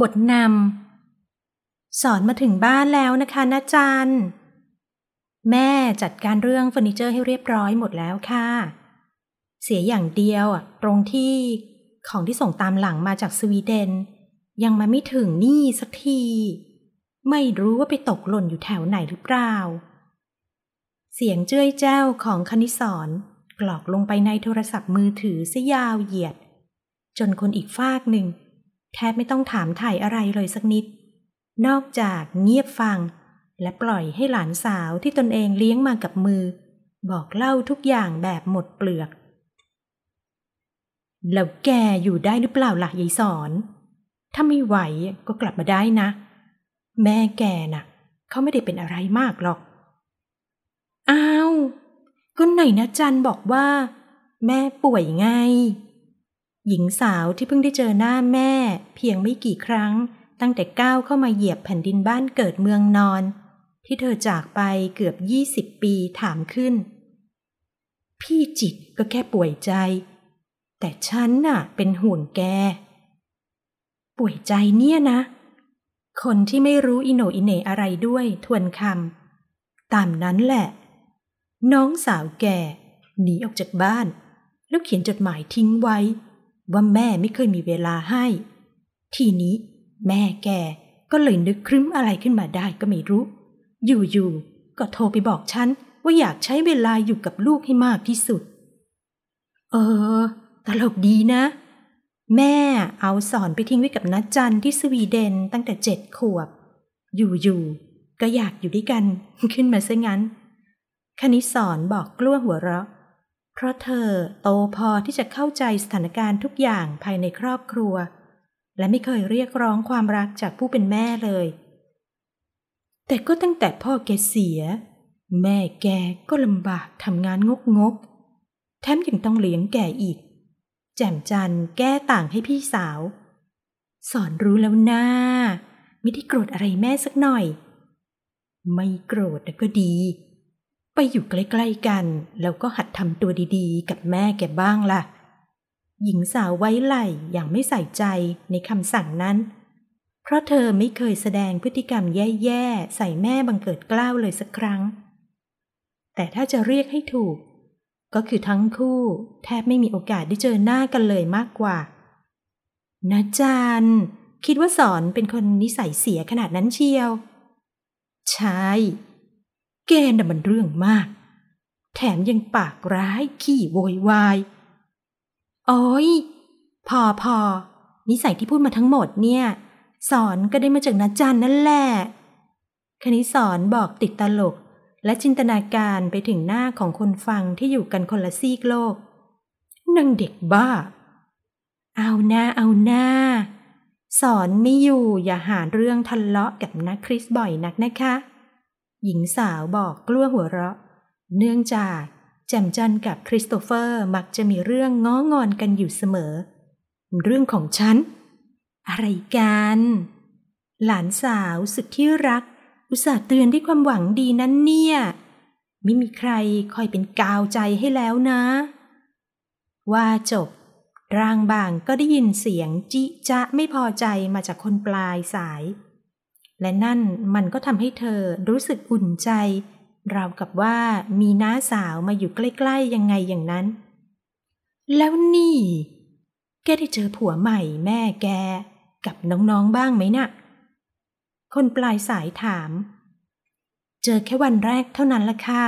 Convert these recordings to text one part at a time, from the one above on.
บทนำสอนมาถึงบ้านแล้วนะคะนาจันแม่จัดการเรื่องเฟอร์นิเจอร์ให้เรียบร้อยหมดแล้วค่ะ เสียอย่างเดียวอะตรงที่ของที่ส่งตามหลังมาจากสวีเดน ยังมาไม่ถึงนี่สักที ไม่รู้ว่าไปตกหล่นอยู่แถวไหนหรือเปล่า เสียงเจ้ยแจ้วของคณิสอนกรอกลงไปในโทรศัพท์มือถือซะยาวเหยียด จนคนอีกฟากหนึ่ง แทบไม่ต้องถามถ่ายอะไรเลยสักนิด นอกจากเงียบฟัง และปล่อยให้หลานสาวที่ตนเองเลี้ยงมากับมือ บอกเล่าทุกอย่างแบบหมดเปลือก แล้วแกอยู่ได้หรือเปล่าล่ะยายสอน ถ้าไม่ไหวก็กลับมาได้นะ แม่แกน่ะ เขาไม่ได้เป็นอะไรมากหรอก อ้าว ก็ไหนนะจันบอกว่า แม่ป่วยไง หญิงสาวที่เพิ่งได้เจอหน้าแม่ เพียงไม่กี่ครั้ง ตั้งแต่ก้าวเข้ามาเหยียบแผ่นดินบ้านเกิดเมืองนอน ที่เธอจากไปเกือบยี่สิบปีถามขึ้น พี่จิตก็แค่ป่วยใจ แต่ฉันน่ะเป็นห่วงแก ป่วยใจเนี่ยนะ คนที่ไม่รู้อิโนอิเนอะไรด้วยทวนคำตามนั้นแหละ น้องสาวแกหนีออกจากบ้าน แล้วเขียนจดหมายทิ้งไว้ ว่าแม่ไม่เคยมีเวลาให้ ทีนี้แม่แกก็เลยนึกครึ้มอะไรขึ้นมาได้ก็ไม่รู้ อยู่ๆก็โทรไปบอกฉันว่าอยากใช้เวลาอยู่กับลูกให้มากที่สุด เออ ตลกดีนะ แม่เอาสอนไปทิ้งไว้กับนัดจันที่สวีเดนตั้งแต่เจ็ดขวบ อยู่ๆก็อยากอยู่ด้วยกัน ขึ้นมาซะงั้นคณิสอนบอกกลั้วหัวเราะ เพราะเธอโตพอที่จะเข้าใจสถานการณ์ทุกอย่างภายในครอบครัว และไม่เคยเรียกร้องความรักจากผู้เป็นแม่เลย แต่ก็ตั้งแต่พ่อแกเสีย แม่แกก็ลำบากทำงานงกงกๆแถมยังต้องเลี้ยงแกอีก แจ่มจันแก้ต่างให้พี่สาว สอนรู้แล้วนะไม่ได้โกรธอะไรแม่สักหน่อย ไม่โกรธก็ดี ไปอยู่ใกล้ๆกัน แล้วก็หัดทำตัวดีๆ กับแม่แกบ้างล่ะ หญิงสาวไว้ไหลอย่างไม่ใส่ใจในคำสั่งนั้น เพราะเธอไม่เคยแสดงพฤติกรรมแย่ๆ ใส่แม่บังเกิดกล้าวเลยสักครั้ง แต่ถ้าจะเรียกให้ถูก ก็คือทั้งคู่แทบไม่มีโอกาสได้เจอหน้ากันเลยมากกว่านะจันคิดว่าสอนเป็นคนนิสัยเสียขนาดนั้นเชียว ใช่ แกน่ะมันเรื่องมาก แถมยังปากร้ายขี้โวยวาย โอ้ยพอพอนิสัยที่พูดมาทั้งหมดเนี่ย สอนก็ได้มาจากนาจันนั่นแหละ คณิสอนบอกติดตลก และจินตนาการไปถึงหน้าของคนฟังที่อยู่กันคนละซีกโลกนางเด็กบ้า เอาหน้าเอาหน้า สอนไม่อยู่อย่าหาเรื่องทะเลาะกับนักคริสบ่อยนักนะคะ หญิงสาวบอกกลัวหัวเราะ เนื่องจากแจมจันกับคริสโตเฟอร์มักจะมีเรื่องง้องอนกันอยู่เสมอ เรื่องของฉัน อะไรกัน หลานสาวสุดที่รัก อุตส่าห์เตือนด้วยความหวังดีนั้นเนี่ย ไม่มีใครคอยเป็นกาวใจให้แล้วนะ ว่าจบ ร่างบางก็ได้ยินเสียงจิจะไม่พอใจมาจากคนปลายสาย และนั่นมันก็ทำให้เธอรู้สึกอุ่นใจ ราวกับว่ามีน้าสาวมาอยู่ใกล้ๆยังไงอย่างนั้น แล้วนี่ แกได้เจอผัวใหม่แม่แก กับน้องๆบ้างไหมนะ่ะ คนปลายสายถาม เจอแค่วันแรกเท่านั้นละค่ะ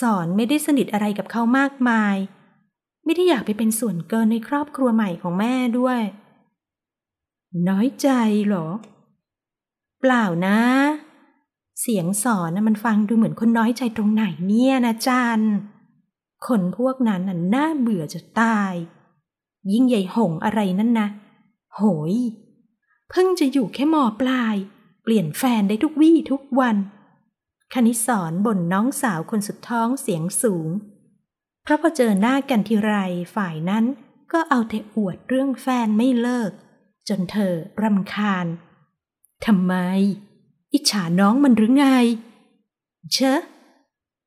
สอนไม่ได้สนิทอะไรกับเขามากมาย ไม่ได้อยากไปเป็นส่วนเกินในครอบครัวใหม่ของแม่ด้วย น้อยใจเหรอ เปล่านะ เสียงสอนนะมันฟังดูเหมือนคนน้อยใจตรงไหนเนี่ยนะจันคนพวกนั้นน่ะน่าเบื่อจะตาย ยิ่งใหญ่หงอะไรนั่นนะ โหย เพิ่งจะอยู่แค่มอปลาย เปลี่ยนแฟนได้ทุกวี่ทุกวันคณิสอนบ่นน้องสาวคนสุดท้องเสียงสูง เพราะพอเจอหน้ากันทีไรฝ่ายนั้นก็เอาแต่อวดเรื่องแฟนไม่เลิก จนเธอรำคาญ ทำไม อิจฉาน้องมันหรือไง เชอะ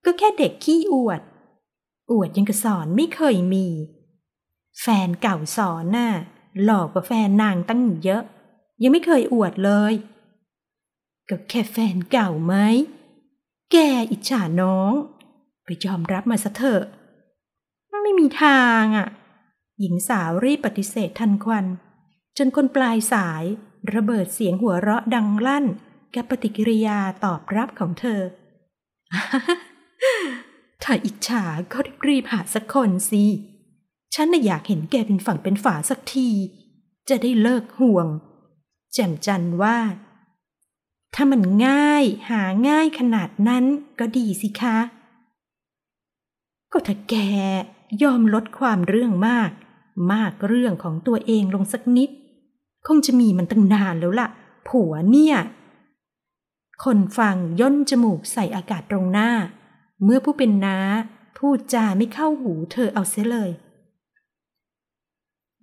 ก็แค่เด็กขี้อวด อวดยังกระสอนไม่เคยมี แฟนเก่าสอนน่ะ หลอกกว่าแฟนนางตั้งเยอะ ยังไม่เคยอวดเลย ก็แค่แฟนเก่าไหม แกอิจฉาน้อง ไปยอมรับมาซะเถอะ ไม่มีทางอะ หญิงสาวรีบปฏิเสธทันควัน จนคนปลายสาย ระเบิดเสียงหัวเราะดังลั่น กับปฏิกิริยาตอบรับของเธอ ถ้าอิจฉาก็รีบหาสักคนสิ ฉันน่ะอยากเห็นแกเป็นฝั่งเป็นฝาสักที จะได้เลิกห่วง แจ่มจันว่า ถ้ามันง่ายหาง่ายขนาดนั้นก็ดีสิคะ ก็ถ้าแกยอมลดความเรื่องมาก มากเรื่องของตัวเองลงสักนิด คงจะมีมันตั้งนานแล้วล่ะ ผัวเนี่ย คนฟังย่นจมูกใส่อากาศตรงหน้า เมื่อผู้เป็นน้า พูดจาไม่เข้าหูเธอเอาเสียเลย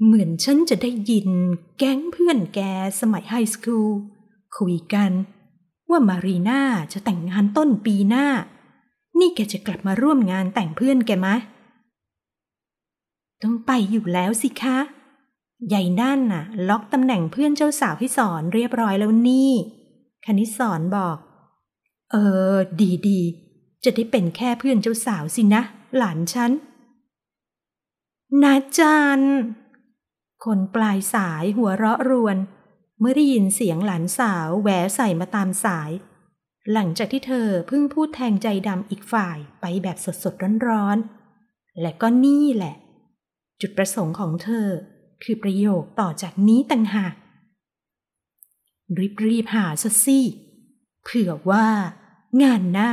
เหมือนฉันจะได้ยินแก๊งเพื่อนแกสมัยไฮสคูลคุยกัน ว่ามารีน่าจะแต่งงานต้นปีหน้า นี่แกจะกลับมาร่วมงานแต่งเพื่อนแกมะ ต้องไปอยู่แล้วสิคะ ใหญ่นั่นน่ะ ล็อกตำแหน่งเพื่อนเจ้าสาวให้สอนเรียบร้อยแล้วนี่ คณิสอนบอก เออ ดีดีจะได้เป็นแค่เพื่อนเจ้าสาวสินะ หลานฉันนาจันคนปลายสายหัวเราะรวน เมื่อได้ยินเสียงหลานสาวแหวใส่มาตามสาย หลังจากที่เธอเพิ่งพูดแทงใจดำอีกฝ่ายไปแบบสดๆร้อนๆ และก็นี่แหละ จุดประสงค์ของเธอ คือประโยคต่อจากนี้ต่างหาก รีบๆหาซะสิเผื่อว่า งานหน้า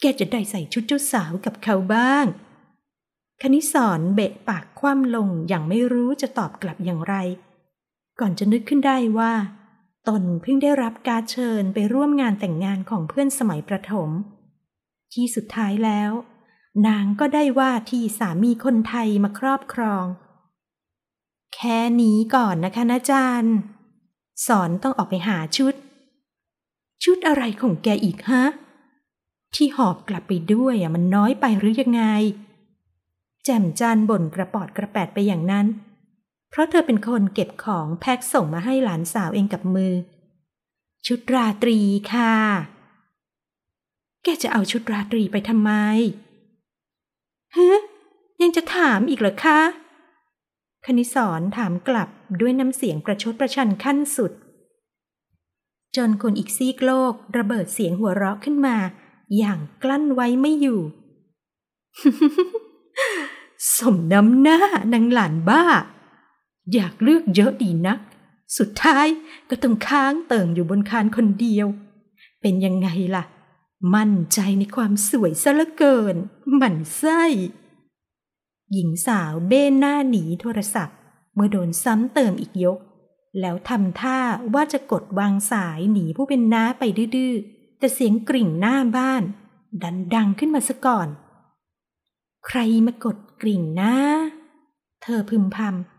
แกจะได้ใส่ชุดเจ้าสาวกับเขาบ้าง คณิสอนเบะปากคว่ำลงอย่างไม่รู้จะตอบกลับอย่างไร ก่อนจะนึกขึ้นได้ว่า ตนเพิ่งได้รับการเชิญไปร่วมงานแต่งงานของเพื่อนสมัยประถม ที่สุดท้ายแล้ว นางก็ได้ว่าที่สามีคนไทยมาครอบครอง แค่นี้ก่อนนะคะนะจารย์สอนต้องออกไปหาชุด ชุดอะไรของแกอีกฮะ ที่หอบกลับไปด้วยอะมันน้อยไปหรือยังไง แจ่มจันบ่นกระปอดกระแปดไปอย่างนั้น เพราะเธอเป็นคนเก็บของแพ็คส่งมาให้หลานสาวเองกับมือ ชุดราตรีค่ะ แกจะเอาชุดราตรีไปทำไมฮะยังจะถามอีกเหรอคะ คณิสอนถามกลับด้วยน้ำเสียงประชดประชันขั้นสุด จนคนอีกซีกโลกระเบิดเสียงหัวเราะขึ้นมา อย่างกลั้นไว้ไม่อยู่ สมน้ำหน้านางหลานบ้า อยากเลือกเยอะดีนัก สุดท้ายก็ต้องค้างเติ่งอยู่บนคานคนเดียว เป็นยังไงล่ะ มั่นใจในความสวยซะเหลือเกิน หมั่นไส้ หญิงสาวเบ้หน้าหนีโทรศัพท์ เมื่อโดนซ้ำเติมอีกยก แล้วทำท่าว่าจะกดวางสายหนีผู้เป็นน้าไปดื้อแต่เสียงกริ่งหน้าบ้าน ดันดังขึ้นมาซะก่อน ใครมากดกริ่งนะ เธอพึมพ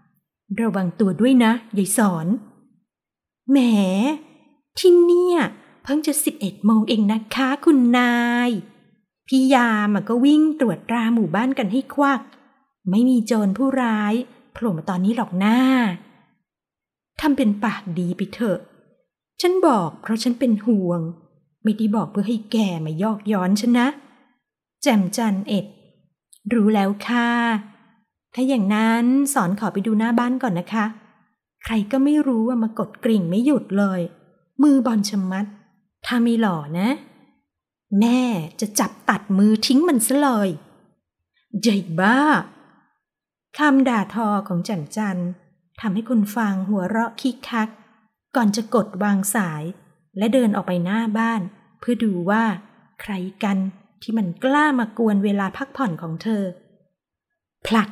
ำระวังตัวด้วยนะยายสอนแหมที่เนี่ยเพิ่งจะสิบเอ็ดโมงเองนะคะคุณนาย พี่ยามก็วิ่งตรวจตราหมู่บ้านกันให้ควัก ไม่มีโจรผู้ร้ายโผล่มาตอนนี้หรอกหน้าทำเป็นปากดีไปเถอะ ฉันบอกเพราะฉันเป็นห่วง ไม่ได้บอกเพื่อให้แกมายอกย้อนฉันนะ แจมจันเอ็ด รู้แล้วค่ะ ถ้าอย่างนั้นสอนขอไปดูหน้าบ้านก่อนนะคะ ใครก็ไม่รู้ว่ามากดกริ่งไม่หยุดเลย มือบอลชมัด ถ้าไม่หล่อนะ แม่จะจับตัดมือทิ้งมันซะเลยใหญ่บ้า คำด่าทอของจันจันทำให้คนฟังหัวเราะคิกคัก ก่อนจะกดวางสาย และเดินออกไปหน้าบ้าน เพื่อดูว่า ใครกันที่มันกล้ามากวนเวลาพักผ่อนของเธอพลัก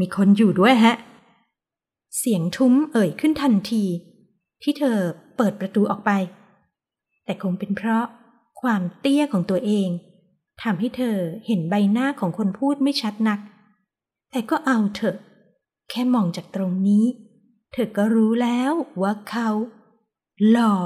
มีคนอยู่ด้วยฮะ เสียงทุ้มเอ่ยขึ้นทันที ที่เธอเปิดประตูออกไป แต่คงเป็นเพราะความเตี้ยของตัวเองทำให้เธอเห็นใบหน้าของคนพูดไม่ชัดนัก แต่ก็เอาเถอะ แค่มองจากตรงนี้ เธอก็รู้แล้วว่าเขา หล่อ